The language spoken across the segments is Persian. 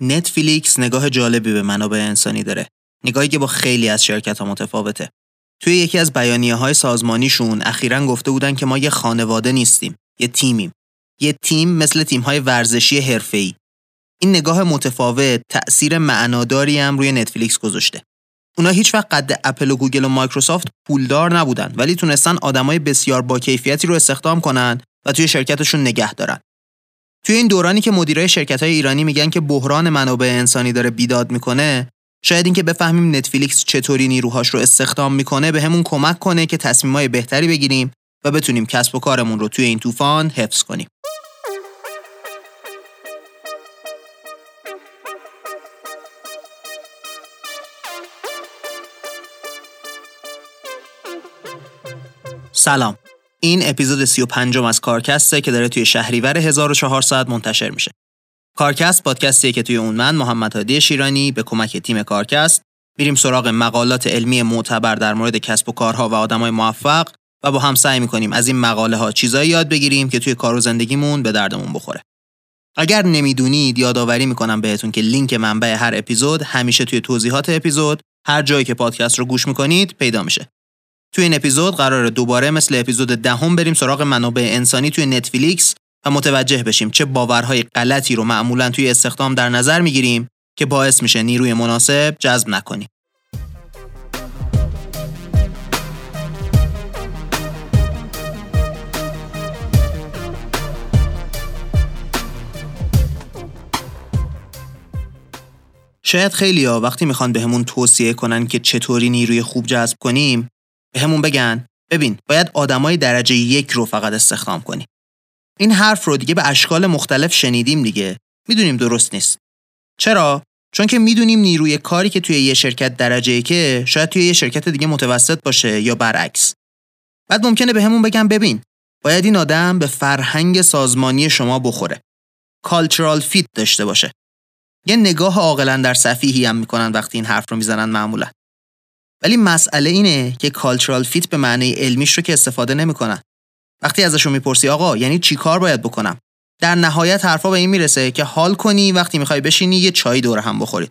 نتفلیکس نگاه جالبی به منابع انسانی داره. نگاهی که با خیلی از شرکت ها متفاوته. توی یکی از بیانیه های سازمانیشون اخیرا گفته بودن که ما یه خانواده نیستیم، یه تیمیم. یه تیم مثل تیم های ورزشی حرفه‌ای. این نگاه متفاوت تأثیر معناداری هم روی نتفلیکس گذاشته. اونا هیچ وقت قد اپل و گوگل و مایکروسافت پولدار نبودن ولی تونستن آدمای بسیار با کیفیتی رو استخدام کنن و توی شرکتشون نگه دارن. توی این دورانی که مدیرای شرکت های ایرانی میگن که بحران منابع انسانی داره بیداد می‌کنه شاید اینکه بفهمیم نتفلیکس چطوری نیروهاش رو استخدام می‌کنه به همون کمک کنه که تصمیمای بهتری بگیریم و بتونیم کسب و کارمون رو توی این طوفان حفظ کنیم. سلام این اپیزود 35 از کارکسته که داره توی شهریور 1400 منتشر میشه. کارکست پادکستیه که توی اون من محمد هادی شیرانی به کمک تیم کارکست میریم سراغ مقالات علمی معتبر در مورد کسب و کارها و آدمای موفق و با هم سعی می‌کنیم از این مقاله ها چیزایی یاد بگیریم که توی کار و زندگیمون به دردمون بخوره. اگر نمی‌دونید یادآوری می‌کنم بهتون که لینک منبع هر اپیزود همیشه توی توضیحات اپیزود هر جایی که پادکست رو گوش می‌کنید پیدا میشه. توی این اپیزود قراره دوباره مثل اپیزود دهم بریم سراغ منابع انسانی توی نتفلیکس و متوجه بشیم چه باورهای غلطی رو معمولا توی استخدام در نظر می‌گیریم که باعث میشه نیروی مناسب جذب نکنیم. شاید خیلی ها وقتی می‌خوان بهمون توصیه کنن که چطوری نیروی خوب جذب کنیم به همون بگن ببین باید آدمای درجه یک رو فقط استخدام کنی. این حرف رو دیگه به اشکال مختلف شنیدیم دیگه. می‌دونیم درست نیست. چرا؟ چون که می‌دونیم نیروی کاری که توی یه شرکت درجه که شاید توی یه شرکت دیگه متوسط باشه یا برعکس. بعد ممکنه به همون بگم ببین باید این آدم به فرهنگ سازمانی شما بخوره. cultural fit داشته باشه. یه نگاه عاقل اندر سفیهی هم می‌کنن وقتی این حرف رو می‌زنن معمولا. ولی مسئله اینه که cultural fit به معنی علمیش رو که استفاده نمی‌کنن. وقتی ازشون می‌پرسی آقا یعنی چی کار باید بکنم؟ در نهایت حرفا به این می‌رسه که حال کنی وقتی می‌خوای بشینی یه چای دور هم بخورید.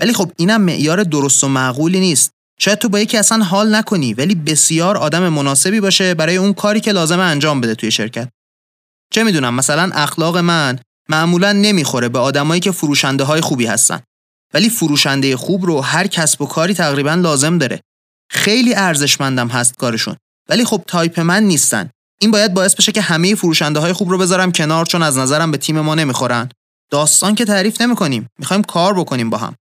ولی خب اینم معیار درست و معقولی نیست. شاید تو با یکی اصلا حال نکنی ولی بسیار آدم مناسبی باشه برای اون کاری که لازمه انجام بده توی شرکت. چه می‌دونم مثلا اخلاق من معمولا نمی‌خوره به آدمایی که فروشنده های خوبی هستن. ولی فروشنده خوب رو هر کسب و کاری تقریبا لازم داره. خیلی ارزشمندم هست کارشون. ولی خب تایپ من نیستن. این باید باعث بشه که همه فروشنده های خوب رو بذارم کنار چون از نظرم به تیم ما نمی‌خورن. داستان که تعریف نمی‌کنیم. می‌خوایم کار بکنیم با هم.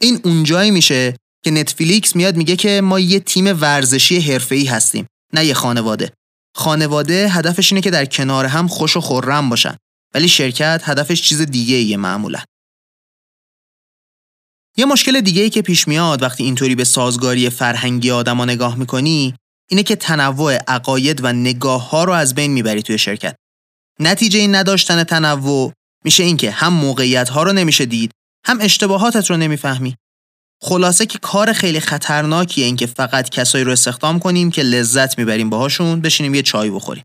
این اونجایی میشه که نتفلیکس میاد میگه که ما یه تیم ورزشی حرفه‌ای هستیم نه یه خانواده. خانواده هدفش اینه که در کنار هم خوش و خورم باشن. ولی شرکت هدفش چیز دیگه ایه معمولا. یه مشکل دیگه ای که پیش میاد وقتی اینطوری به سازگاری فرهنگی آدما نگاه می‌کنی اینه که تنوع عقاید و نگاه ها رو از بین می‌بری توی شرکت. نتیجه این نداشتن تنوع میشه اینکه هم موقعیت ها رو نمیشه دید هم اشتباهاتت رو نمی‌فهمی. خلاصه که کار خیلی خطرناکیه اینکه فقط کسایی رو استخدام کنیم که لذت می‌بریم باهاشون بشینیم یه چای بخوریم.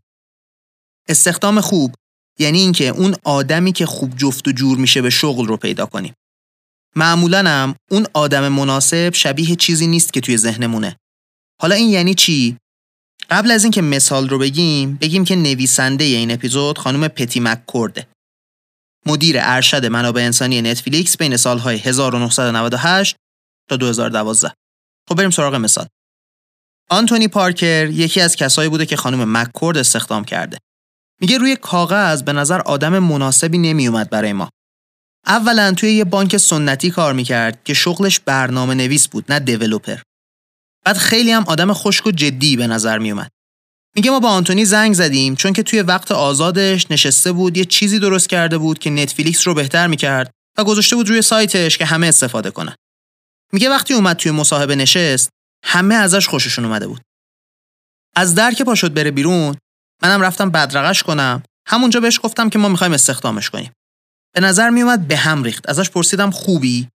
استخدام خوب یعنی اینکه اون آدمی که خوب جفت و جور میشه به شغل رو پیدا کنیم. معمولا هم اون آدم مناسب شبیه چیزی نیست که توی ذهنمونه. حالا این یعنی چی؟ قبل از اینکه مثال رو بگیم بگیم که نویسنده این اپیزود خانم پتی مککورده. مدیر ارشد منابع انسانی نتفلیکس بین سالهای 1998 تا 2012. خب بریم سراغ مثال. آنتونی پارکر یکی از کسایی بوده که خانم مککورد استخدام کرده. میگه روی کاغذ به نظر آدم مناسبی نمیومد برای ما. اولا توی یه بانک سنتی کار می‌کرد که شغلش برنامه نویس بود نه دیولوپر. بعد خیلی هم آدم خشک و جدی به نظر میومد. میگه ما با آنتونی زنگ زدیم چون که توی وقت آزادش نشسته بود یه چیزی درست کرده بود که نتفلیکس رو بهتر می‌کرد و گذاشته بود روی سایتش که همه استفاده کنن. میگه وقتی اومد توی مصاحبه نشست همه ازش خوششون اومده بود. از در که پاشد بره بیرون منم رفتم بدرقش کنم همونجا بهش گفتم که ما می‌خوایم استخدامش کنیم. به نظر میومد به هم ریخت. ازش پرسیدم خوبی؟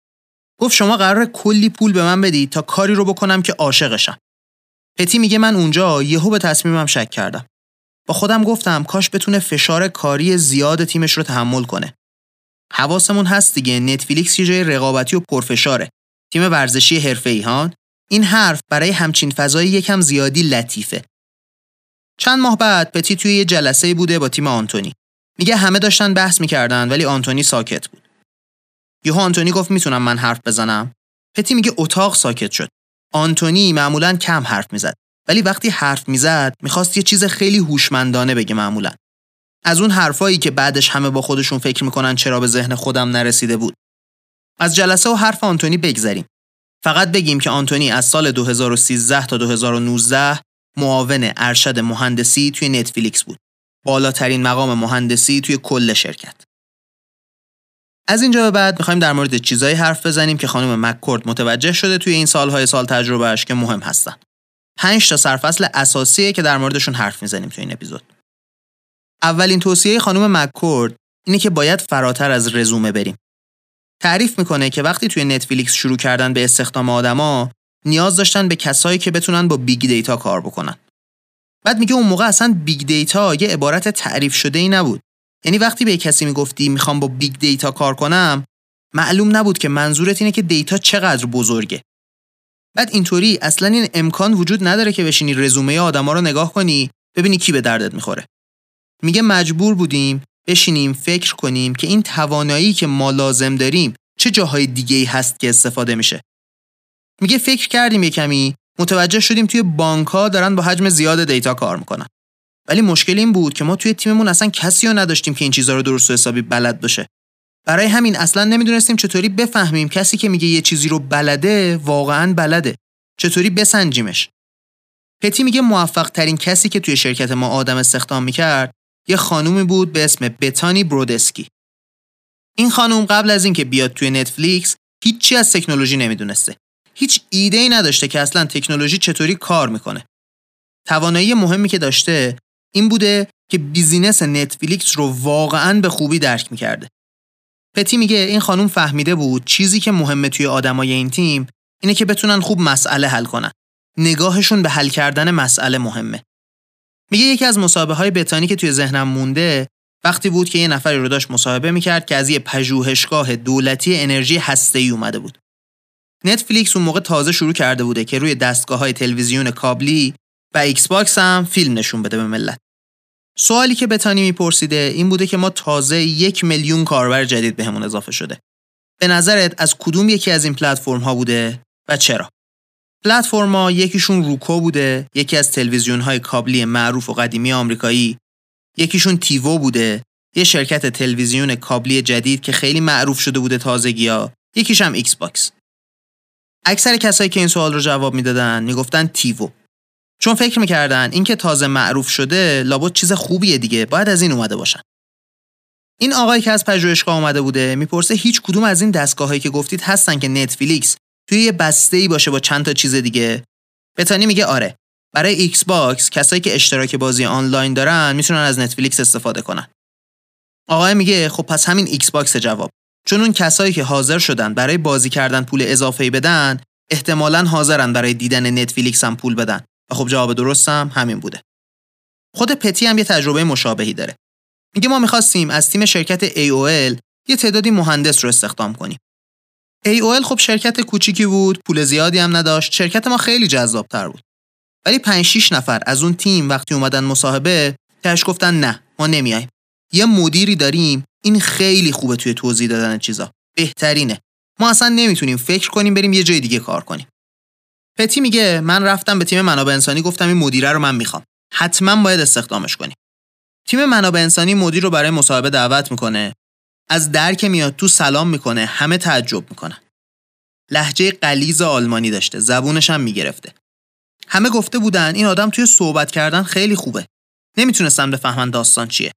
گفت شما قرار کلی پول به من بدی تا کاری رو بکنم که عاشقشم. پتی میگه من اونجا یهو به تصمیمم شک کردم. با خودم گفتم کاش بتونه فشار کاری زیاد تیمش رو تحمل کنه. حواسمون هست دیگه نتفلیکس یه جای رقابتی و پرفشاره. تیم ورزشی حرفه‌ای هان این حرف برای همچین فضایی یکم زیادی لطیفه. چند ماه بعد پتی توی یه جلسه بوده با تیم آنتونی. میگه همه داشتن بحث می‌کردن ولی آنتونی ساکت بود. یهو آنتونی گفت می‌تونم من حرف بزنم. پتی میگه اتاق ساکت شد. آنتونی معمولا کم حرف می‌زد ولی وقتی حرف می‌زد می‌خواست یه چیز خیلی هوشمندانه بگه معمولا. از اون حرفایی که بعدش همه با خودشون فکر می‌کنن چرا به ذهن خودم نرسیده بود. از جلسه و حرف آنتونی بگذریم. فقط بگیم که آنتونی از سال 2013 تا 2019 معاون ارشد مهندسی توی نتفلیکس بود. بالاترین مقام مهندسی توی کل شرکت از اینجا به بعد می‌خوایم در مورد چیزایی حرف بزنیم که خانم مککورد متوجه شده توی این سالهای سال تجربهش که مهم هستن. پنج تا سرفصل اساسیه که در موردشون حرف می‌زنیم توی این اپیزود. اولین توصیه خانم مککورد اینه که باید فراتر از رزومه بریم. تعریف می‌کنه که وقتی توی نتفلیکس شروع کردن به استخدام آدما نیاز داشتن به کسایی که بتونن با big data کار بکنن. بعد میگه اون موقع اصلا big data یه عبارت تعریف شده ای نبود. یعنی وقتی به کسی می‌گفتی می‌خوام با big data کار کنم معلوم نبود که منظورت اینه که data چقدر بزرگه. بعد اینطوری اصلا این امکان وجود نداره که بشینی رزومه آدما رو نگاه کنی ببینی کی به دردت می‌خوره. میگه مجبور بودیم بشینیم فکر کنیم که این توانایی که ما لازم داریم چه جاهای دیگه ای هست که استفاده میشه. میگه فکر کردیم یه کمی متوجه شدیم توی بانک ها دارن با حجم زیاد دیتا کار می‌کنن. ولی مشکل این بود که ما توی تیممون اصلا کسی رو نداشتیم که این چیزها رو درست و حسابی بلد باشه. برای همین اصلا نمی‌دونستیم چطوری بفهمیم کسی که میگه یه چیزی رو بلده واقعا بلده. چطوری بسنجیمش؟ پتی میگه موفق ترین کسی که توی شرکت ما آدم استخدام می‌کرد یه خانومی بود به اسم بتانی برودسکی. این خانوم قبل از اینکه بیاد توی نتفلیکس هیچی از تکنولوژی نمی‌دونسته. هیچ ایده ای نداشته که اصلا تکنولوژی چطوری کار می‌کنه توانایی مهمی که داشته این بوده که business نتفلیکس رو واقعا به خوبی درک می‌کرده. پتی میگه این خانوم فهمیده بود چیزی که مهمه توی آدمای این تیم اینه که بتونن خوب مسئله حل کنن. نگاهشون به حل کردن مسئله مهمه. میگه یکی از مصاحبه های بتانی که توی ذهنم مونده وقتی بود که یه نفری رو داشت مصاحبه می‌کرد که از یه پژوهشگاه دولتی انرژی هسته‌ای اومده بود. نتفلیکس اون موقع تازه شروع کرده بوده که روی دستگاه های تلویزیون کابلی و ایکس باکس هم فیلم نشون بده به ملت. سوالی که بتانی میپرسیده این بوده که ما تازه یک میلیون کاربر جدید بهمون به اضافه شده. به نظرت از کدوم یکی از این پلتفرم ها بوده و چرا؟ پلتفرم ها یکیشون روکو بوده، یکی از تلویزیون های کابلی معروف و قدیمی آمریکایی، یکیشون تیوو بوده، یه شرکت تلویزیون کابلی جدید که خیلی معروف شده بوده تازگی ها، یکیش هم ایکس باکس. اکثر کسایی که این سوال رو جواب می‌دادن می‌گفتن تیوو. چون فکر می‌کردن اینکه تازه معروف شده لابد چیز خوبیه دیگه باید از این اومده باشن. این آقایی که از پژوهشگاه اومده بوده می‌پرسه هیچ کدوم از این دستگاهایی که گفتید هستن که نتفلیکس توی یه بسته ای باشه با چند تا چیز دیگه؟ بتانی میگه آره. برای ایکس باکس کسایی که اشتراک بازی آنلاین دارن می‌تونن از نتفلیکس استفاده کنن. آقاهه میگه خب پس همین ایکس باکس جواب. چون اون کسایی که حاضر شدن برای بازی کردن پول اضافه بدن احتمالا حاضرن برای دیدن نتفلیکس هم پول بدن و خب جواب درستم همین بوده. خود پتی هم یه تجربه مشابهی داره. میگه ما می‌خواستیم از تیم شرکت AOL یه تعدادی مهندس رو استخدام کنیم. AOL خب شرکت کوچیکی بود، پول زیادی هم نداشت، شرکت ما خیلی جذابتر بود. ولی 5 6 نفر از اون تیم وقتی اومدن مصاحبه تهش گفتن نه، ما نمیایم. یه مدیری داریم، این خیلی خوبه توی توضیح دادن چیزا. بهترینه. ما اصلا نمی‌تونیم فکر کنیم بریم یه جای دیگه کار کنیم. پتی میگه من رفتم به تیم منابع انسانی گفتم این مدیره رو من می‌خوام. حتما باید استخدامش کنی تیم منابع انسانی مدیر رو برای مصاحبه دعوت می‌کنه. از در که میاد تو سلام می‌کنه همه تعجب می‌کنن. لحجه قلیز آلمانی داشته زبونش هم می‌گرفته. همه گفته بودن این آدم توی صحبت کردن خیلی خوبه. نمی‌تونستم بفهمن داستان چیه.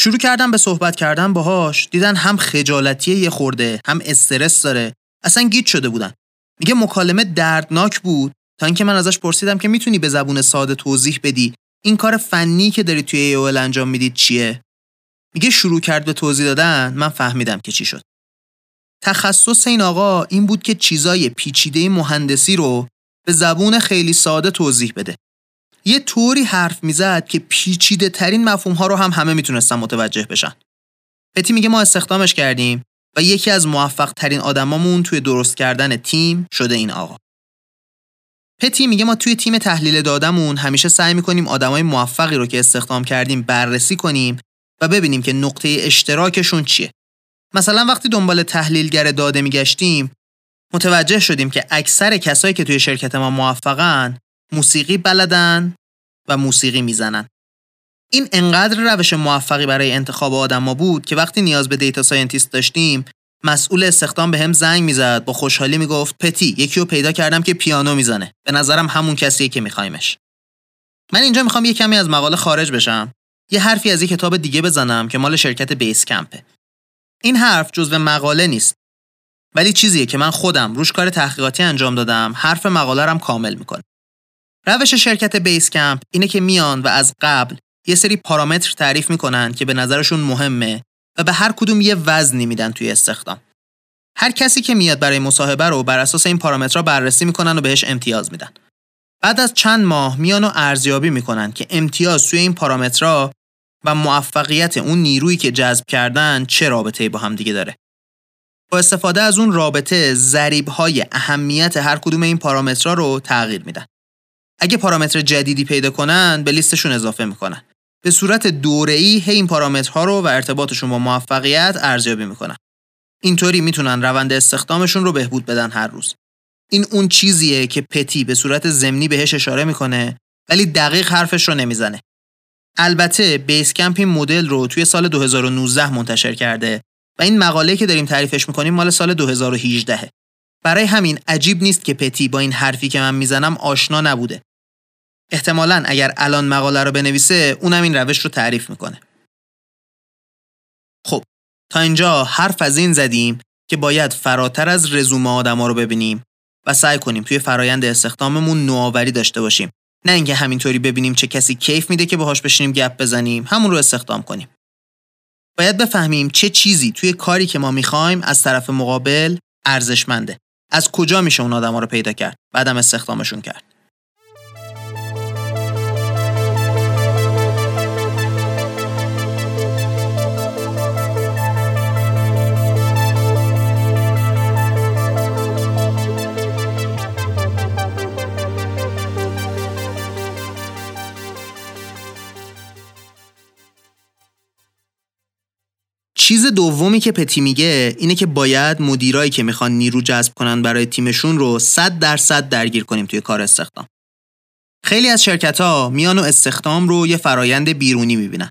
شروع کردم به صحبت کردن باهاش. دیدن هم خجالتی یه خورده هم استرس داره. اصلا گیت شده بودن. میگه مکالمه دردناک بود. تا اینکه من ازش پرسیدم که می‌تونی به زبون ساده توضیح بدی. این کار فنی که داری توی ایول انجام می‌دید چیه؟ میگه شروع کرد به توضیح دادن. من فهمیدم که چی شد. تخصص این آقا این بود که چیزای پیچیده مهندسی رو به زبون خیلی ساده توضیح بده. یه طوری حرف می‌زد که پیچیده ترین مفهوم ها رو هم همه می‌تونستن متوجه بشن پتی میگه ما استخدامش کردیم و یکی از موفق ترین آدمامون توی درست کردن تیم شده این آقا. پتی میگه ما توی تیم تحلیل دادمون همیشه سعی می‌کنیم آدمای موفقی رو که استخدام کردیم بررسی کنیم و ببینیم که نقطه اشتراکشون چیه. مثلا وقتی دنبال تحلیلگر داده میگشتیم متوجه شدیم که اکثر کسایی که توی شرکت ما موفقن موسیقی بلدن و موسیقی می‌زنن. این انقدر روش موفقی برای انتخاب آدم ما بود که وقتی نیاز به data scientist داشتیم مسئول استخدام بهم زنگ می‌زد با خوشحالی می‌گفت پتی یکی رو پیدا کردم که پیانو می‌زنه. به نظرم همون کسیه که میخوایمش. من اینجا می‌خوام یه کمی از مقاله خارج بشم. یه حرفی از یه کتاب دیگه بزنم که مال شرکت بیس کمپه این حرف جزو مقاله نیست ولی چیزیه که من خودم روش کار تحقیقاتی انجام دادم حرف مقاله رم کامل می‌کنه. روش شرکت بیس کمپ اینه که میان و از قبل یه سری پارامتر تعریف می‌کنن که به نظرشون مهمه و به هر کدوم یه وزنی میدن توی استخدام. هر کسی که میاد برای مصاحبه رو بر اساس این پارامترها بررسی می‌کنن و بهش امتیاز میدن. بعد از چند ماه میان و ارزیابی می‌کنن که امتیاز توی این پارامترها و موفقیت اون نیرویی که جذب کردن چه رابطه‌ای با هم دیگه داره. با استفاده از اون رابطه ضریب های اهمیت هر کدوم این پارامترها رو تغییر میدن. اگه پارامتر جدیدی پیدا کنن به لیستشون اضافه می‌کنن. به صورت دوره‌ای هی این پارامترها رو و ارتباطشون با موفقیت ارزیابی می‌کنن. اینطوری می‌تونن روند استخدامشون رو بهبود بدن هر روز. این اون چیزیه که پتی به صورت ضمنی بهش اشاره می‌کنه ولی دقیق حرفش رو نمی‌زنه. البته بیس کمپ این مدل رو توی سال 2019 منتشر کرده و این مقاله که داریم تعریفش می‌کنیم مال سال 2018 برای همین عجیب نیست که پتی با این حرفی که من می‌زنم آشنا نبوده احتمالا اگر الان مقاله رو بنویسه اونم این روش رو تعریف می‌کنه. خب تا اینجا حرف از این زدیم که باید فراتر از رزومه آدما رو ببینیم و سعی کنیم توی فرایند استخداممون نوآوری داشته باشیم. نه اینکه همینطوری ببینیم چه کسی کیف میده که باهاش بشینیم گپ بزنیم همون رو استخدام کنیم. باید بفهمیم چه چیزی توی کاری که ما می‌خوایم از طرف مقابل ارزشمنده. از کجا میشه اون آدما رو پیدا کرد بعدم استخدامشون کرد. چیز دومی که پتی میگه اینه که باید مدیرایی که می‌خوان نیرو جذب کنن برای تیمشون رو 100 درصد درگیر کنیم توی کار استخدام. خیلی از شرکت ها میان و استخدام رو یه فرایند بیرونی می‌بینن.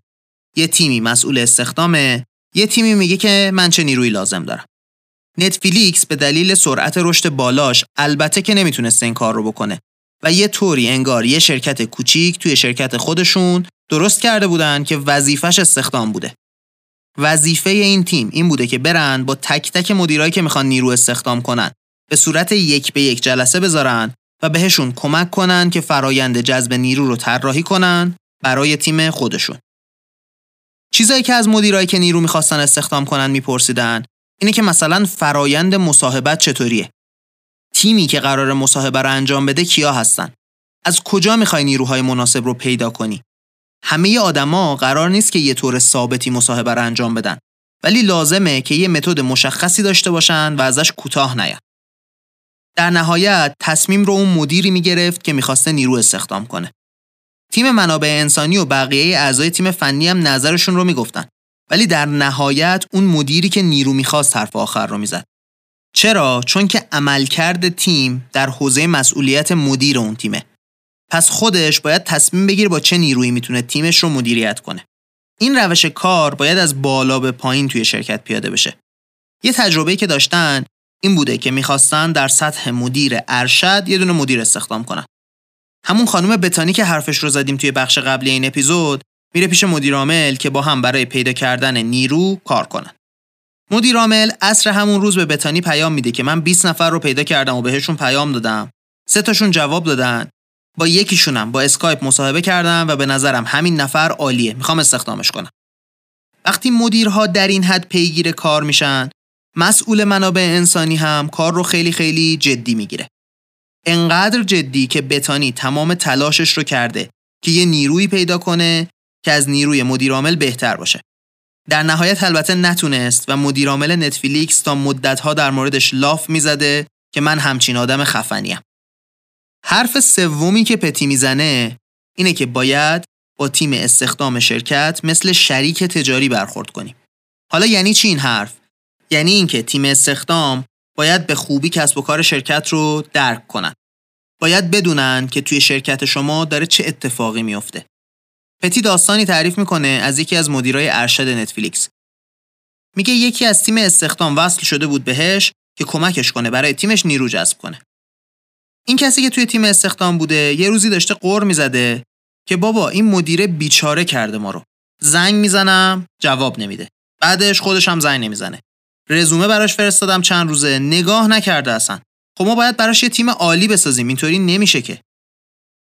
یه تیمی مسئول استخدامه، یه تیمی میگه که من چه نیروی لازم دارم. نتفلیکس به دلیل سرعت رشد بالاش البته که نمی‌تونسته این کار رو بکنه و یه طوری انگار یه شرکت کوچیک توی شرکت خودشون درست کرده بودن که وظیفش استخدام بوده. وظیفه این تیم این بوده که برن با تک تک مدیرایی که می‌خوان نیرو استخدام کنن به صورت یک به یک جلسه بذارن و بهشون کمک کنن که فرایند جذب نیرو رو طراحی کنن برای تیم خودشون. چیزایی که از مدیرایی که نیرو می‌خواستن استخدام کنن میپرسیدن اینه که مثلا فرایند مصاحبت چطوریه؟ تیمی که قرار مصاحبه رو انجام بده کیا هستن؟ از کجا می‌خوای نیروهای مناسب رو پیدا کنی؟ همه آدما قرار نیست که یه طور ثابتی مصاحبه رو انجام بدن ولی لازمه که یه متد مشخصی داشته باشن و ازش کوتاه نیان. در نهایت تصمیم رو اون مدیری می‌گرفت که می‌خواسته نیرو استخدام کنه. تیم منابع انسانی و بقیه اعضای تیم فنی هم نظرشون رو می‌گفتن ولی در نهایت اون مدیری که نیرو می‌خواست حرف آخر رو می‌زد. چرا؟ چون که عملکرد تیم در حوزه مسئولیت مدیر اون تیمه پس خودش باید تصمیم بگیره با چه نیرویی می‌تونه تیمش رو مدیریت کنه. این روش کار باید از بالا به پایین توی شرکت پیاده بشه. یه تجربه که داشتن این بوده که می‌خواستن در سطح مدیر ارشد یه دونه مدیر استخدام کنن. همون خانم بتانی که حرفش رو زدیم توی بخش قبلی این اپیزود میره پیش مدیر عامل که با هم برای پیدا کردن نیرو کار کنن. مدیر عامل اصر همون روز به بتانی پیام میده که من 20 نفر رو پیدا کردم و بهشون پیام دادم. سه تاشون جواب دادن با یکیشونم با اسکایپ مصاحبه کردم و به نظرم همین نفر عالیه. می‌خوام استخدامش کنم. وقتی مدیرها در این حد پیگیر کار میشن مسئول منابع انسانی هم کار رو خیلی خیلی جدی می‌گیره. انقدر جدی که بتانی تمام تلاشش رو کرده که یه نیروی پیدا کنه که از نیروی مدیرعامل بهتر باشه. در نهایت البته نتونست و مدیرعامل نتفلیکس تا مدتها در موردش لاف می‌زده که من همچین آدم خفنیم. حرف سومی که پتی می‌زنه اینه که باید با تیم استخدام شرکت مثل شریک تجاری برخورد کنیم. حالا یعنی چی این حرف؟ یعنی اینکه تیم استخدام باید به خوبی کسب و کار شرکت رو درک کنن. باید بدونن که توی شرکت شما داره چه اتفاقی میفته. پتی داستانی تعریف می‌کنه از یکی از مدیرای ارشد نتفلیکس. میگه یکی از تیم استخدام وصل شده بود بهش که کمکش کنه برای تیمش نیرو جذب کنه. این کسی که توی تیم استخدام بوده یه روزی داشته قور می‌زده که بابا این مدیره بیچاره کرده ما رو. زنگ می‌زنم جواب نمیده. بعدش خودش هم زنگ نمی‌زنه. رزومه براش فرستادم چند روزه نگاه نکرده اصلا. خب ما باید براش یه تیم عالی بسازیم اینطوری نمیشه که.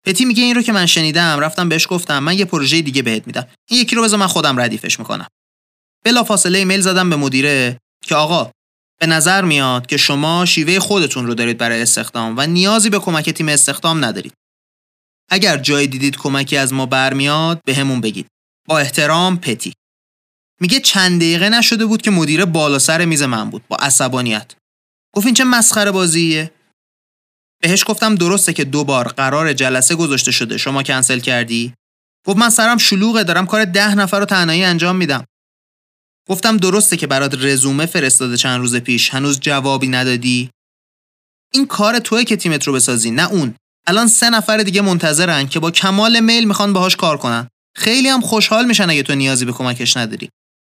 پتی میگه این رو که من شنیدم رفتم بهش گفتم من یه پروژه دیگه بهت میدم. این یکی رو بذار من خودم ردیفش می‌کنم. بلا فاصله ایمیل زدم به مدیره که آقا به نظر میاد که شما شیوه خودتون رو دارید برای استخدام و نیازی به کمک تیم استخدام ندارید. اگر جای دیدید کمکی از ما برمیاد به همون بگید. با احترام پتی. میگه چند دقیقه نشده بود که مدیر بالا سر میز من بود با عصبانیت. گفت این چه مسخره بازیه؟ بهش گفتم درسته که دو بار قرار جلسه گذاشته شده شما کنسل کردی؟ گفت من سرم شلوغه دارم کار ده نفر رو تنهایی انجام میدم. گفتم درسته که برات رزومه فرستاده چند روز پیش. هنوز جوابی ندادی. این کار توی که تیمت رو بسازی نه اون. الان سه نفر دیگه منتظرن که با کمال میل می‌خوان باهاش کار کنن. خیلی هم خوشحال میشن اگه تو نیازی به کمکش نداری.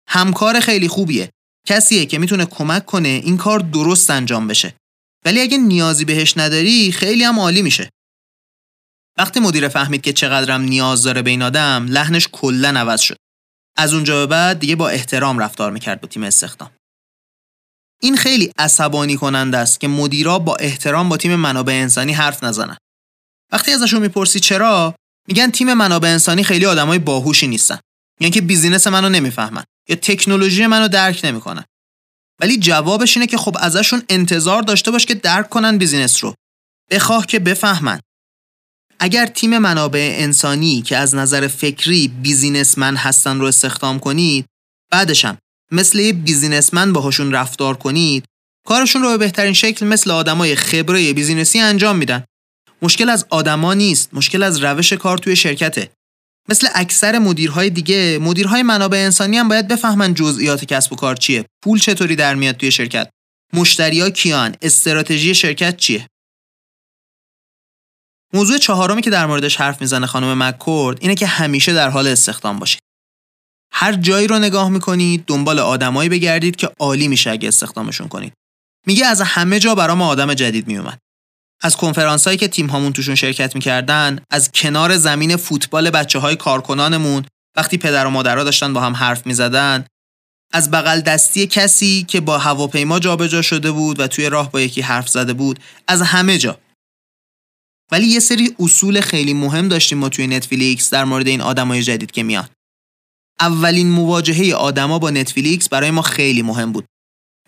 همکار خیلی خوبیه. کسیه که می‌تونه کمک کنه این کار درست انجام بشه. ولی اگه نیازی بهش نداری خیلی هم عالی میشه. وقتی مدیر فهمید که چقدرم نیاز داره به این آدم لحنش کلا عوض شد. از اونجا به بعد دیگه با احترام رفتار می‌کرد با تیم استخدام. این خیلی عصبانی کننده است که مدیرا با احترام با تیم منابع انسانی حرف نزنن. وقتی ازشون می‌پرسی چرا میگن تیم منابع انسانی خیلی آدمای باهوشی نیستن. میگن که business منو نمی‌فهمن یا تکنولوژی منو درک نمی‌کنن. ولی جوابش اینه که خب ازشون انتظار داشته باش که درک کنن business رو. بخواه که بفهمن. اگر تیم منابع انسانی که از نظر فکری بیزینسمن هستن رو استخدام کنید بعدشم مثل یه بیزینسمن باهاشون رفتار کنید کارشون رو به بهترین شکل مثل آدمای خبره بیزینسی انجام میدن. مشکل از آدما نیست مشکل از روش کار توی شرکته. مثل اکثر مدیرهای دیگه مدیرهای منابع انسانی هم باید بفهمن جزئیات کسب و کار چیه پول چطوری در میاد توی شرکت مشتریا کیان استراتژی شرکت چیه. موضوع چهارمی که در موردش حرف می‌زنه خانم مکورد اینه که همیشه در حال استخدام باشید. هر جایی رو نگاه می‌کنید دنبال آدمایی بگردید که عالی میشه اگه استخدامشون کنید. میگه از همه جا برام آدم جدید میومد. از کنفرانس هایی که تیم هامون توشون شرکت می‌کردن از کنار زمین فوتبال بچه های کارکنانمون وقتی پدر و مادرها داشتن با هم حرف می‌زدن از بغل دستی کسی که با هواپیما جابجا شده بود و توی راه با یکی حرف زده بود از همه جا ولی یه سری اصول خیلی مهم داشتیم ما توی نتفلیکس در مورد این آدمای جدید که میان. اولین مواجهه آدما با نتفلیکس برای ما خیلی مهم بود.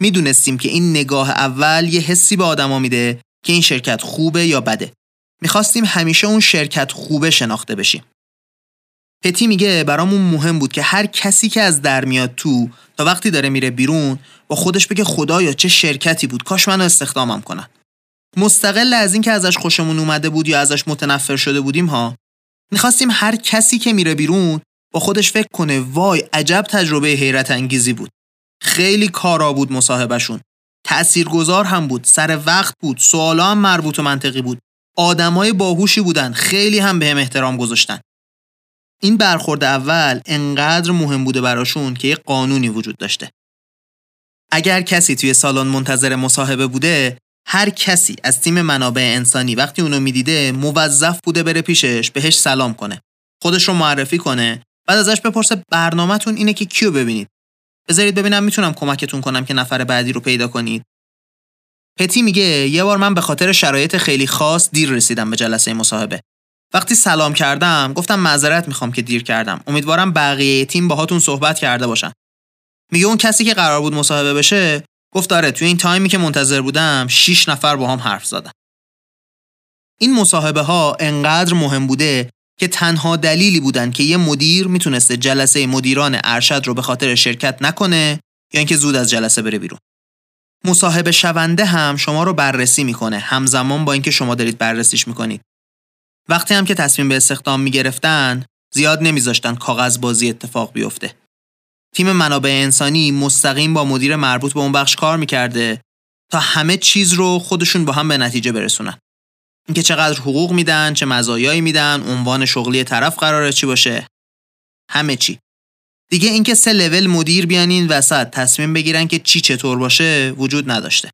می‌دونستیم که این نگاه اول یه حسی به آدما میده که این شرکت خوبه یا بده. می‌خواستیم همیشه اون شرکت خوبه شناخته بشیم. پتی میگه برامون مهم بود که هر کسی که از در میاد تو تا وقتی داره میره بیرون با خودش بگه خدایا چه شرکتی بود. کاش منو استخدامم کنن. مستقل از اینکه ازش خوشمون اومده بود یا ازش متنفر شده بودیم ها. می‌خواستیم هر کسی که میره بیرون با خودش فکر کنه وای عجب تجربه حیرت انگیزی بود. خیلی کارا بود مصاحبهشون. تأثیرگذار هم بود سر وقت بود سوالا هم مربوط و منطقی بود. آدمای باهوشی بودن خیلی هم بهم احترام گذاشتن. این برخورد اول انقدر مهم بوده براشون که یه قانونی وجود داشته. اگر کسی توی سالن منتظر مصاحبه بوده هر کسی از تیم منابع انسانی وقتی اونو می‌دیده موظف بوده بره پیشش بهش سلام کنه. خودش رو معرفی کنه. بعد ازش بپرسه برنامهتون اینه که کیو ببینید؟ بذارید ببینم می‌تونم کمکتون کنم که نفر بعدی رو پیدا کنید. پتی میگه یه بار من به خاطر شرایط خیلی خاص دیر رسیدم به جلسه مصاحبه. وقتی سلام کردم گفتم معذرت می‌خوام که دیر کردم. امیدوارم بقیه تیم باهاتون صحبت کرده باشن. میگه اون کسی که قرار بود مصاحبه بشه گفت داره توی این تایمی که منتظر بودم 6 نفر با هم حرف زدن این مصاحبه ها انقدر مهم بوده که تنها دلیلی بودن که یه مدیر می‌تونسته جلسه مدیران ارشد رو به خاطر شرکت نکنه یا اینکه زود از جلسه بره بیرون. مصاحبه شونده هم شما رو بررسی می‌کنه همزمان با اینکه شما دارید بررسیش می‌کنید. وقتی هم که تصمیم به استخدام می‌گرفتن زیاد نمیذاشتن کاغذ بازی اتفاق بیفته. تیم منابع انسانی مستقیم با مدیر مربوط به اون بخش کار می‌کرده تا همه چیز رو خودشون با هم به نتیجه برسونن. اینکه چقدر حقوق میدن، چه مزایایی میدن، عنوان شغلی طرف قراره چی باشه. همه چی. دیگه اینکه سه لول مدیر بیان این وسط تصمیم بگیرن که چی چطور باشه وجود نداشته.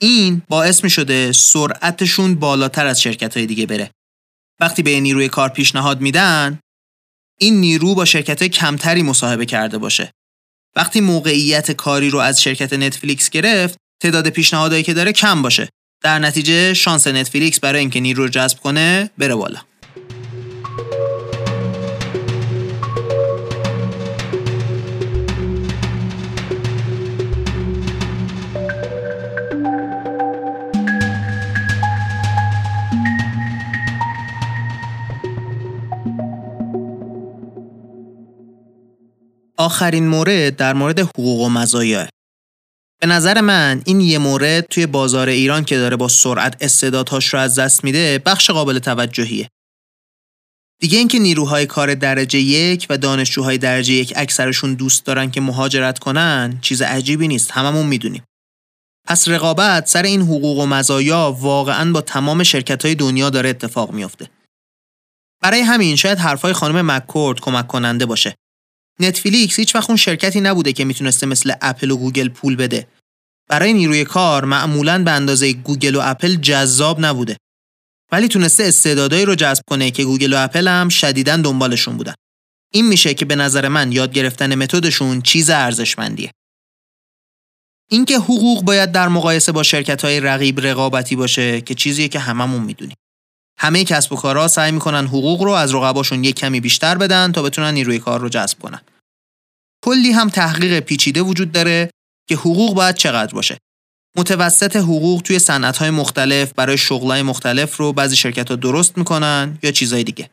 این باعث می شده سرعتشون بالاتر از شرکت های دیگه بره. وقتی به نیروی کار پیشنهاد میدن این نیرو با شرکت کمتری مصاحبه کرده باشه. وقتی موقعیت کاری رو از شرکت نتفلیکس گرفت تعداد پیشنهادهایی که داره کم باشه در نتیجه شانس نتفلیکس برای اینکه نیرو رو جذب کنه بره بالا آخرین مورد در مورد حقوق و مزایا به نظر من این یه مورد توی بازار ایران که داره با سرعت استعدادهاش رو از دست میده بخش قابل توجهیه. دیگه اینکه نیروهای کار درجه یک و دانشجوهای درجه یک اکثرشون دوست دارن که مهاجرت کنن چیز عجیبی نیست هممون می‌دونیم. پس رقابت سر این حقوق و مزایا واقعا با تمام شرکت های دنیا داره اتفاق میافته. برای همین شاید حرفای خانم مککورد کمک کننده باشه. نتفلیکس هیچ وقت اون شرکتی نبوده که می‌تونسته مثل اپل و گوگل پول بده. برای نیروی کار معمولا به اندازه گوگل و اپل جذاب نبوده. ولی تونسته استعدادایی رو جذب کنه که گوگل و اپل هم شدیدا دنبالشون بودن. این میشه که به نظر من یاد گرفتن متدشون چیز ارزشمندیه. اینکه حقوق باید در مقایسه با شرکت های رقیب رقابتی باشه که چیزیه که هممون می‌دونیم. همه کسب و کارها سعی می‌کنن حقوق رو از رقباشون یک کمی بیشتر بدن تا بتونن نیروی کار رو جذب کنن. کلی هم تحقیق پیچیده وجود داره که حقوق باید چقدر باشه. متوسط حقوق توی های مختلف برای شغلای مختلف رو بعضی شرکت ها درست می‌کنن یا چیزای دیگه.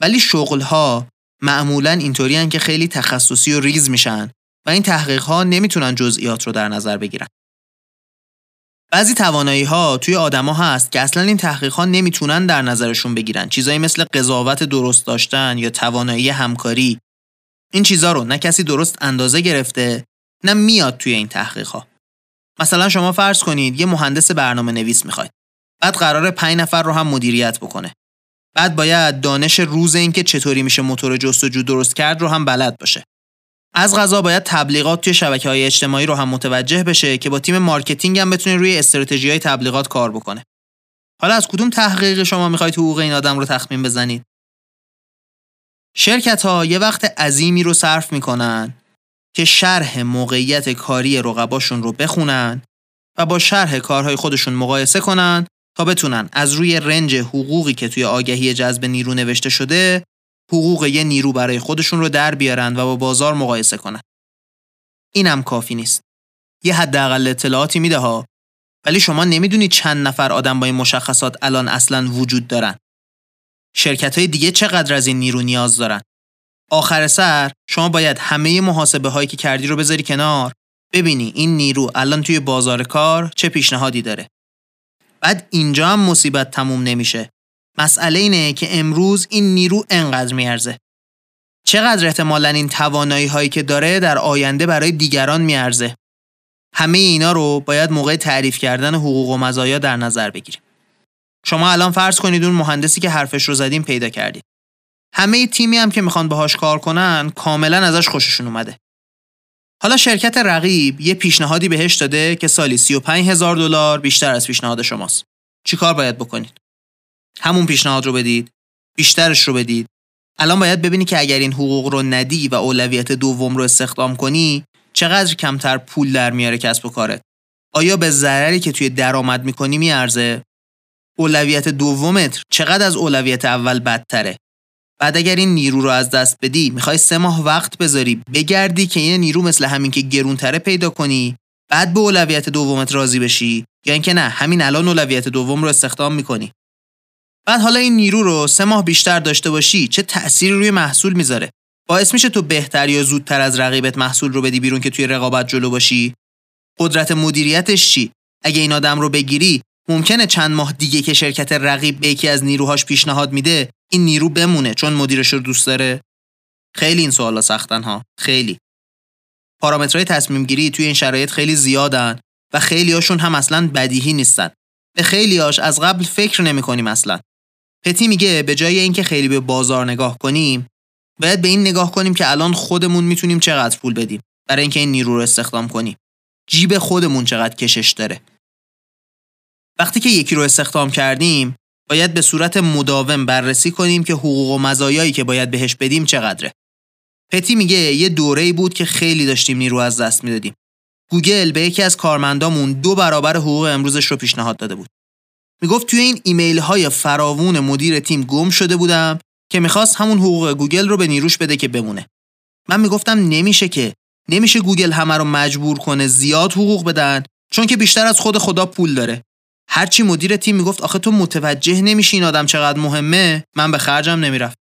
ولی شغلها معمولا اینطوری که خیلی تخصصی و ریز میشن و این تحقیق ها نمی‌تونن جزئیات رو در نظر بگیرن. بعضی توانایی ها توی آدما هست که اصلا این تحقیق ها نمی‌تونن در نظرشون بگیرن. چیزایی مثل قضاوت درست داشتن یا توانایی همکاری. این چیزها رو نه کسی درست اندازه گرفته نه میاد توی این تحقیق ها مثلا شما فرض کنید یه مهندس برنامه نویس می‌خواید. بعد قراره 5 نفر رو هم مدیریت بکنه. بعد باید دانش روز اینکه چطوری میشه موتور جستجو درست کرد رو هم بلد باشه. از قضا باید تبلیغات توی شبکه های اجتماعی رو هم متوجه بشه که با تیم marketing هم بتونه روی استراتژی های تبلیغات کار بکنه. حالا از کدوم تحقیق شما می‌خواید حقوق این آدم رو تخمین بزنید؟ شرکت ها یه وقت عظیمی رو صرف می‌کنن که شرح موقعیت کاری رقباشون رو بخونن و با شرح کارهای خودشون مقایسه کنن تا بتونن از روی رنج حقوقی که توی آگهی جذب نیرو نوشته شده حقوق یه نیرو برای خودشون رو در بیارن و با بازار مقایسه کنن. اینم کافی نیست. یه حداقل اطلاعاتی میده ها ولی شما نمی‌دونید چند نفر آدم با این مشخصات الان اصلا وجود دارن. شرکت های دیگه چقدر از این نیرو نیاز دارن. آخر سر شما باید همه محاسبه هایی که کردی رو بذاری کنار ببینی این نیرو الان توی بازار کار چه پیشنهادی داره. بعد اینجا هم مصیبت تموم نمیشه. مسئله اینه که امروز این نیرو انقدر میارزه. چقدر احتمالا این توانایی هایی که داره در آینده برای دیگران میارزه. همه اینا رو باید موقع تعریف کردن حقوق و مزایا در نظر بگیریم. شما الان فرض کنید اون مهندسی که حرفش رو زدیم پیدا کردید. همه تیمی هم که می‌خوان باهاش کار کنن کاملا ازش خوششون اومده. حالا شرکت رقیب یه پیشنهادی بهش داده که سالی 35 هزار دلار بیشتر از پیشنهاد شماست. چیکار باید بکنید؟ همون پیشنهاد رو بدید بیشترش رو بدید. الان باید ببینی که اگر این حقوق رو ندی و اولویت دوم رو استخدام کنی چقدر کمتر پول در میاره کسب و کارت؟ آیا به ضرری که توی درآمد می‌کنی میارزه؟ اولویت دومت چقدر از اولویت اول بدتره؟ بعد اگر این نیرو رو از دست بدی می‌خوای سه ماه وقت بذاری بگردی که یه نیرو مثل همین که گرونتره پیدا کنی بعد به اولویت دومت راضی بشی؟ یا اینکه نه همین الان اولویت دوم رو استخدام می‌کنی. بعد حالا این نیرو رو سه ماه بیشتر داشته باشی چه تأثیری روی محصول می‌ذاره؟ باعث میشه تو بهتر یا زودتر از رقیبت محصول رو بدی بیرون که توی رقابت جلو باشی؟ قدرت مدیریتش چی؟ اگه این آدم رو بگیری ممکنه چند ماه دیگه که شرکت رقیب به یکی از نیروهاش پیشنهاد میده این نیرو بمونه چون مدیرش رو دوست داره؟ خیلی این سوالا سختن ها خیلی. پارامترهای تصمیم گیری توی این شرایط خیلی زیادن و خیلی هاشون هم اصلا بدیهی نیستن. به خیلی هاش از قبل فکر نمی کنیم اصلا. پتی میگه به جای اینکه خیلی به بازار نگاه کنیم باید به این نگاه کنیم که الان خودمون می‌تونیم چقدر پول بدیم برای اینکه این نیرو رو استخدام کنیم. جیب خودمون چقدر کشش داره. وقتی که یکی رو استخدام کردیم باید به صورت مداوم بررسی کنیم که حقوق و مزایایی که باید بهش بدیم چقدره. پتی میگه یه دوره بود که خیلی داشتیم نیرو از دست می‌دادیم. گوگل به یکی از کارمندامون دو برابر حقوق امروزش رو پیشنهاد داده بود. می‌گفت توی این ایمیل های فراوون مدیر تیم گم شده بودم که می‌خواست همون حقوق گوگل رو به نیروش بده که بمونه. من می‌گفتم نمیشه که نمیشه گوگل همه رو مجبور کنه زیاد حقوق بدن چون که بیشتر از خود خدا پول داره. هرچی مدیر تیم می‌گفت آخه تو متوجه نمیشی این آدم چقدر مهمه من به خرجم نمی‌رفت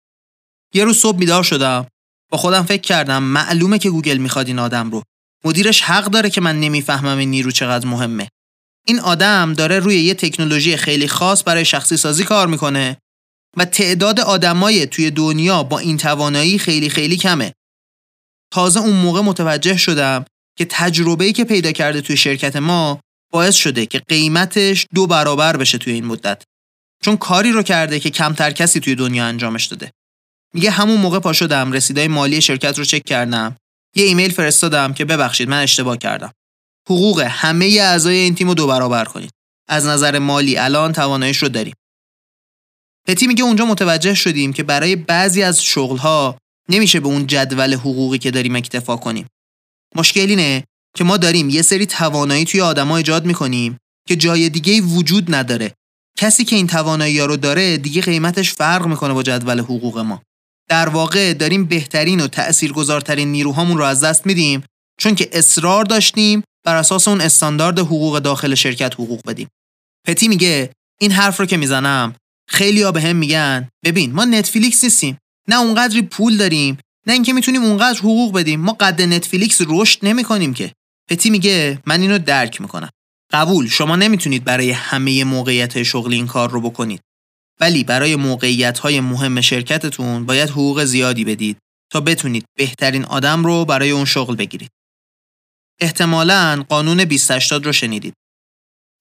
یه روز صبح بیدار شدم. با خودم فکر کردم معلومه که گوگل می‌خواد این آدم رو. مدیرش حق داره که من نمی‌فهمم این نیرو چقدر مهمه. این آدم داره روی یه تکنولوژی خیلی خاص برای شخصی سازی کار می‌کنه. و تعداد آدمای توی دنیا با این توانایی خیلی خیلی کمه. تازه اون موقع متوجه شدم که تجربه‌ای که پیدا کرده توی شرکت ما باعث شده که قیمتش دو برابر بشه توی این مدت. چون کاری رو کرده که کمتر کسی توی دنیا انجامش داده. میگه همون موقع پا شدم رسیدای مالی شرکت رو چک کردم. یه ایمیل فرستادم که ببخشید من اشتباه کردم. حقوق همه اعضای این تیم رو دو برابر کنید. از نظر مالی الان تواناییش رو داریم. پتی میگه اونجا متوجه شدیم که برای بعضی از شغلها نمیشه به اون جدول حقوقی که داریم اکتفا کنیم. مشکل اینه که ما داریم یه سری توانایی توی آدما ایجاد می‌کنیم که جای دیگه وجود نداره. کسی که این توانایی رو داره دیگه قیمتش فرق می‌کنه با جدول حقوق ما. در واقع داریم بهترین و تأثیرگذارترین نیروهامون رو از دست میدیم چون که اصرار داشتیم بر اساس اون استاندارد حقوق داخل شرکت حقوق بدیم. پتی میگه این حرف رو که می‌زنم خیلی ها به هم میگن. ببین ما نتفلیکس نیستیم. نه اونقدری پول داریم نه اینکه می‌تونیم اونقدر حقوق بدیم. ما قد نتفلیکس رشد نمی‌کنیم که. پتی میگه من اینو درک می‌کنم. قبول شما نمی‌تونید برای همه موقعیت شغلی این کار رو بکنید. ولی برای موقعیت های مهم شرکتتون باید حقوق زیادی بدید تا بتونید بهترین آدم رو برای اون شغل بگیرید. احتمالا قانون 2080 رو شنیدید.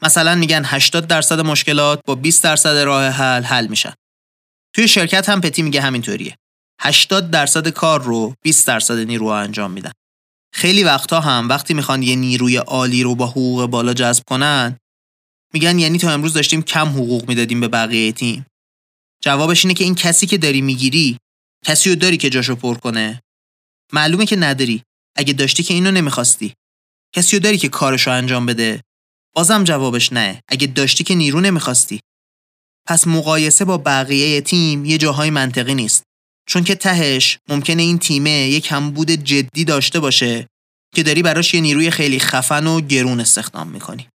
مثلا میگن 80 درصد مشکلات با 20 درصد راه حل حل میشن. توی شرکت هم پتی میگه همینطوریه. 80 درصد کار رو 20 درصد نیرو انجام میدن. خیلی وقتا هم وقتی می‌خوان یه نیروی عالی رو با حقوق بالا جذب کنن میگن یعنی تا امروز داشتیم کم حقوق می‌دادیم به بقیه تیم. جوابش اینه که این کسی که داری می‌گیری کسی رو داری که جاشو پر کنه. معلومه که نداری. اگه داشتی که اینو نمی‌خواستی. کسی رو داری که کارشو انجام بده؟ بازم جوابش نه. اگه داشتی که نیرو نمی‌خواستی. پس مقایسه با بقیه تیم یه جاهای منطقی نیست. چون که تهش ممکنه این تیمه یک کمبود جدی داشته باشه که داری براش یه نیروی خیلی خفن و گرون استخدام می‌کنی.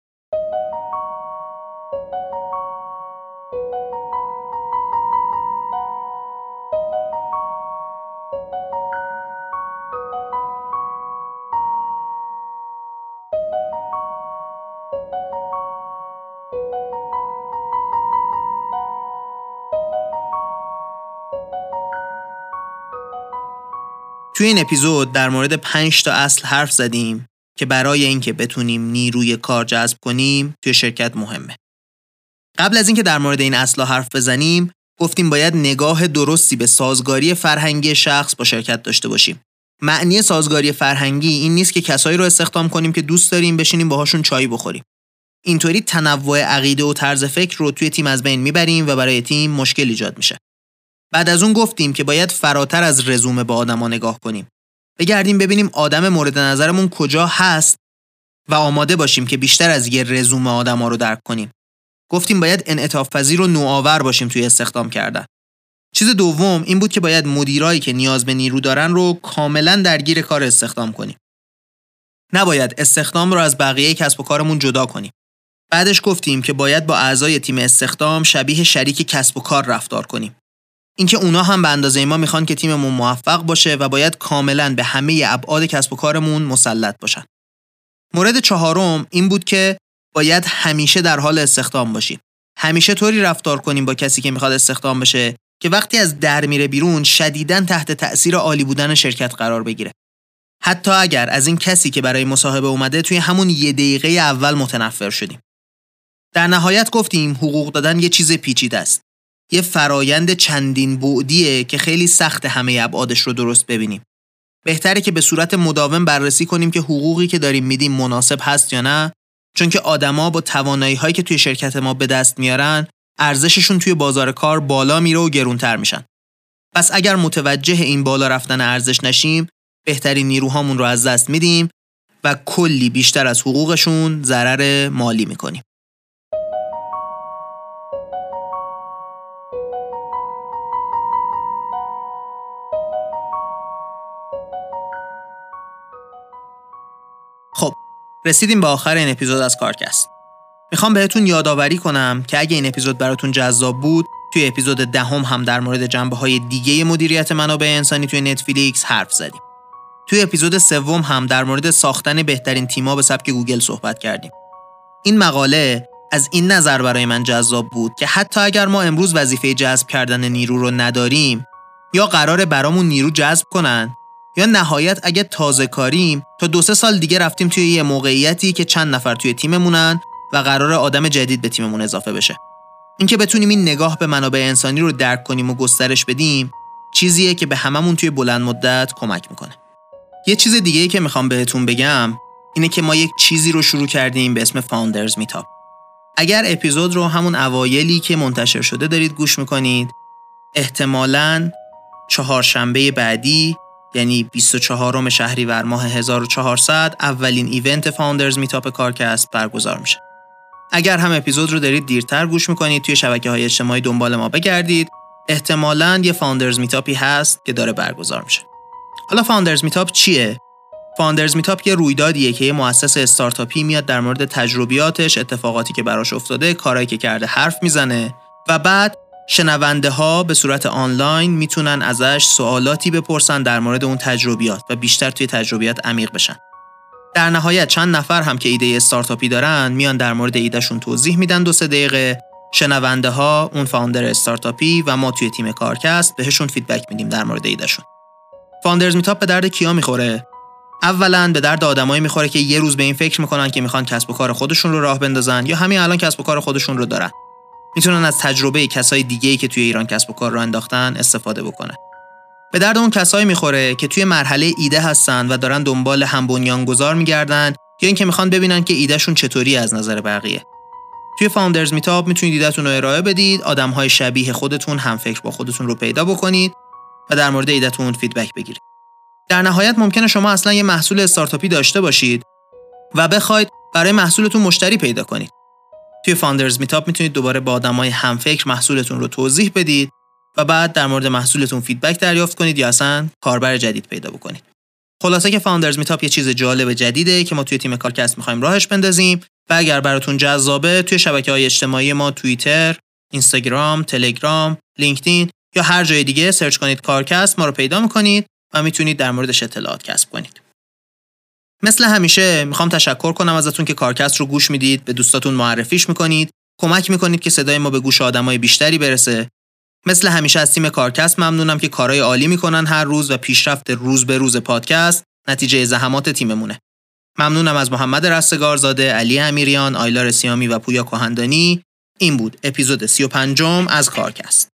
توی این اپیزود در مورد 5 تا اصل حرف زدیم که برای اینکه بتونیم نیروی کار جذب کنیم توی شرکت مهمه. قبل از اینکه در مورد این اصلا حرف بزنیم، گفتیم باید نگاه درستی به سازگاری فرهنگی شخص با شرکت داشته باشیم. معنی سازگاری فرهنگی این نیست که کسایی رو استخدام کنیم که دوست داریم بشینیم باهاشون چای بخوریم. اینطوری تنوع عقیده و طرز فکر رو توی تیم از بین می‌بریم و برای تیم مشکل ایجاد میشه. بعد از اون گفتیم که باید فراتر از رزومه با آدما نگاه کنیم. بگردیم ببینیم آدم مورد نظرمون کجا هست و آماده باشیم که بیشتر از یه رزومه آدما رو درک کنیم. گفتیم باید انعطاف پذیر و نوآور باشیم توی استخدام کردن. چیز دوم این بود که باید مدیرایی که نیاز به نیرو دارن رو کاملا درگیر کار استخدام کنیم. نباید استخدام رو از بقیه کسب و کارمون جدا کنیم. بعدش گفتیم که باید با اعضای تیم استخدام شبیه شریک کسب و کار رفتار کنیم. اینکه اونا هم به اندازه ما می‌خوان که تیممون موفق باشه و باید کاملا به همه ابعاد کسب و کارمون مسلط باشن. مورد چهارم این بود که باید همیشه در حال استخدام باشیم. همیشه طوری رفتار کنیم با کسی که می‌خواد استخدام بشه که وقتی از در میره بیرون شدیدا تحت تأثیر عالی بودن شرکت قرار بگیره. حتی اگر از این کسی که برای مصاحبه اومده توی همون یه دقیقه اول متنفر شدیم. در نهایت گفتیم حقوق دادن یه چیز پیچیده است. یه فرایند چندین بعدیه که خیلی سخت همه ابعادش رو درست ببینیم. بهتره که به صورت مداوم بررسی کنیم که حقوقی که داریم میدیم مناسب هست یا نه چون که آدما با توانایی هایی که توی شرکت ما به دست میارن ارزششون توی بازار کار بالا میره و گرونتر میشن. پس اگر متوجه این بالا رفتن ارزش نشیم بهترین نیروهامون رو از دست میدیم و کلی بیشتر از حقوقشون ضرر مالی می‌کنیم. رسیدیم به آخر این اپیزود از کارکست. می‌خوام بهتون یادآوری کنم که اگه این اپیزود براتون جذاب بود توی اپیزود دهم هم در مورد جنبه های دیگه مدیریت منابع انسانی توی نتفلیکس حرف زدیم. توی اپیزود سوم هم در مورد ساختن بهترین تیما به سبک گوگل صحبت کردیم. این مقاله از این نظر برای من جذاب بود که حتی اگر ما امروز وظیفه جذب کردن نیرو رو نداریم یا قرار برامون نیرو جذب کنن یا نهایت اگه تازه کاریم تا دو سه سال دیگه رفتیم توی یه موقعیتی که چند نفر توی تیممونن و قرار آدم جدید به تیممون اضافه بشه. اینکه بتونیم این نگاه به منابع انسانی رو درک کنیم و گسترش بدیم چیزیه که به هممون توی بلند مدت کمک می‌کنه. یه چیز دیگه که می‌خوام بهتون بگم اینه که ما یک چیزی رو شروع کردیم به اسم Founders Meetup اگر اپیزود رو همون اوایلی که منتشر شده دارید گوش می‌کنید احتمالاً چهارشنبه بعدی یعنی 24 شهریور ماه 1400 اولین event Founders Meetup کارکست برگزار میشه. اگر هم اپیزود رو دارید دیرتر گوش می‌کنید توی شبکه های اجتماعی دنبال ما بگردید احتمالاً یه Founders Meetup ی هست که داره برگزار میشه. حالا Founders Meetup چیه؟ Founders Meetup یه رویدادیه که یه مؤسس استارتاپی میاد در مورد تجربیاتش، اتفاقاتی که براش افتاده، کارهایی که کرده حرف می‌زنه و بعد شنونده ها به صورت آنلاین می‌تونن ازش سوالاتی بپرسن در مورد اون تجربیات و بیشتر توی تجربیات عمیق بشن. در نهایت چند نفر هم که ایده استارتاپی دارن میان در مورد ایدهشون توضیح میدن دو سه دقیقه شنونده ها اون founder استارتاپی و ما توی تیم کارکست بهشون feedback میدیم در مورد ایدهشون. Founders Meetup به درد کیا می‌خوره؟ اولا به درد آدمایی می‌خوره که یه روز به این فکر می‌کنن که می‌خوان کسب و کار خودشون رو راه بندازن یا همین الان کسب و کار خودشون رو دارن. می‌تونن از تجربه کسای دیگه که توی ایران کسب و کار راه انداختن استفاده بکنن. به درد اون کسایی می‌خوره که توی مرحله ایده هستن و دارن دنبال هم بنیانگذار میگردن یا اینکه می‌خوان ببینن که ایدهشون چطوریه از نظر بقیه. توی Founders Meetup می‌تونید ایدهتون رو ارائه بدید، آدمهای شبیه خودتون هم فکر با خودتون رو پیدا بکنید و در مورد ایدهتون feedback بگیرید. در نهایت ممکنه شما اصلا یه محصول استارتاپی داشته باشید و بخواید برای محصولتون مشتری پیدا کنید. توی Founders Meetup می‌تونید دوباره با آدمای همفکر محصولتون رو توضیح بدید و بعد در مورد محصولتون feedback دریافت کنید یا اصلا کاربر جدید پیدا بکنید. خلاصه که Founders Meetup یه چیز جالب جدیده که ما توی تیم کارکست می‌خوایم راهش بندازیم و اگر براتون جذابه توی شبکه های اجتماعی ما توییتر، اینستاگرام، تلگرام، لینکدین یا هر جای دیگه search کنید کارکست ما رو پیدا می‌کنید و می‌تونید در موردش اطلاعات کسب کنید. مثل همیشه می‌خوام تشکر کنم ازتون که کارکست رو گوش می‌دید به دوستاتون معرفیش می‌کنید کمک می‌کنید که صدای ما به گوش آدمای بیشتری برسه. مثل همیشه از تیم کارکست ممنونم که کارهای عالی می‌کنن هر روز و پیشرفت روز به روز پادکست نتیجه زحمات تیممونه. ممنونم از محمد رستگارزاده، علی امیریان، آیلا رسیامی و پویا کهندانی. این بود اپیزود 35 از کارکست.